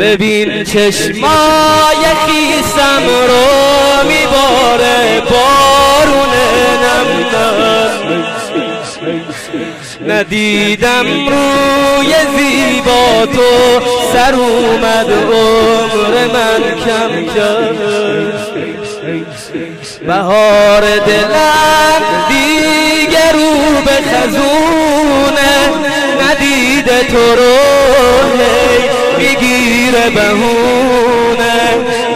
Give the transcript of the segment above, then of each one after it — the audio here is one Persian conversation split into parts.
ببین چشمای خیسم رو میباره بارون نم ندیدم روی زیبا تو سر اومد عمر من کم کرد بهار دلم دیگه رو به خزونه می‌گیره بهونه.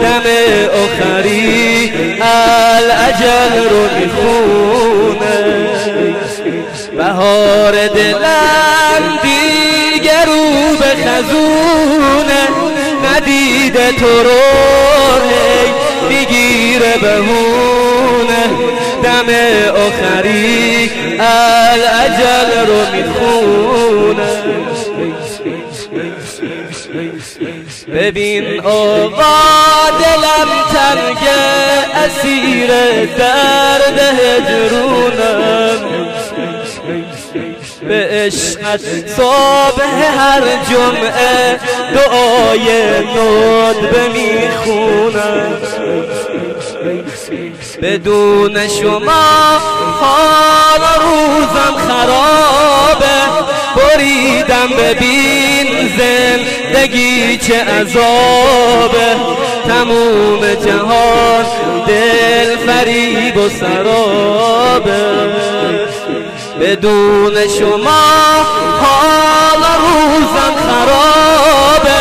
دم اخری الاجل رو می‌خونه. بهار دلم دیگه رو به خزونه. ندیده تو رو می‌گیره بهونه. دم آخری الاجل رو می‌خونه. ببین آقا دلم تنگ اسیر درد هجرونم. به عشقت صبح هر جمعه دعای ندبه می‌خونم بدون شما حال روزم خرابه. بریدم ببین زندگی چه عذابه؟ تموم جهان دل فریب و سرابه. بدون شما حال روزم خرابه.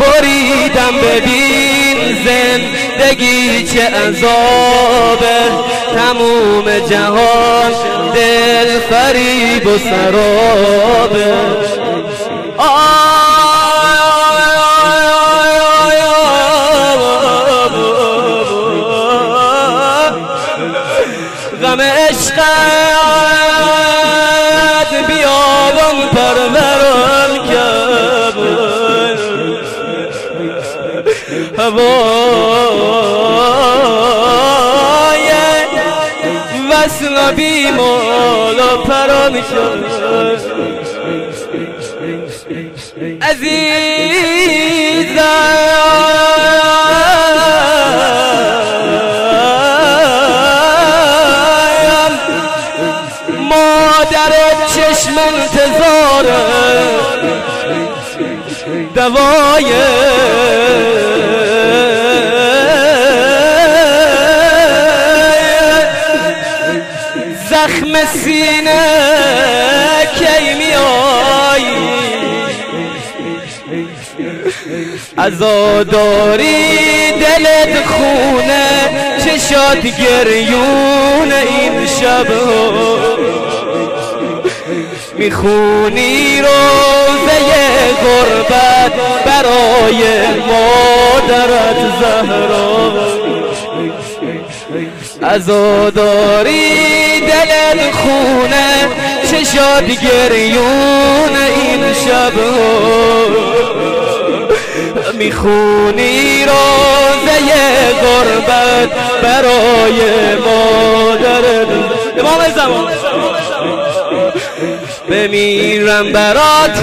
بریدم ببین زندگی چه عذابه؟ تموم جهان دل فریب و سرابه. عشقت بیابان پرورم کرد هوای وصل بیمال و پرام کرد عزیزم. دوای زخم سینه کی میایی ازاداری دلت خونه چشات گریون این شب می‌خونی روزه غربت برای مادرت زهرا. ازاداری دلت خونه چشاد گریون این شب. می‌خونی روزه غربت برای مادرت. امام زمان. بمیرم برات.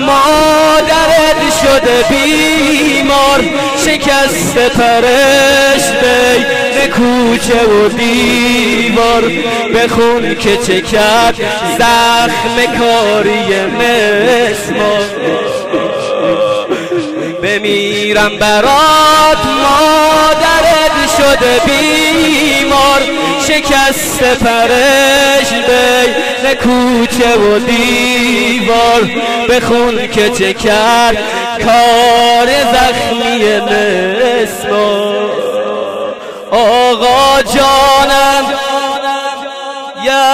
مادرت شده بیمار. شکست پرش بین کوچه و دیوار. بخون که چه کرد زخم کاری مسمار. بمیرم برات. مادرت شده بیمار شکست پرش بین کوچه و دیوار. بخون که چه کار زخمی مسمار آقا جانم یا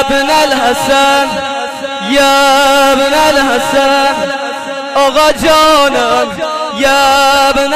ابن الحسن یا ابن الحسن. آقا جانم یا ابن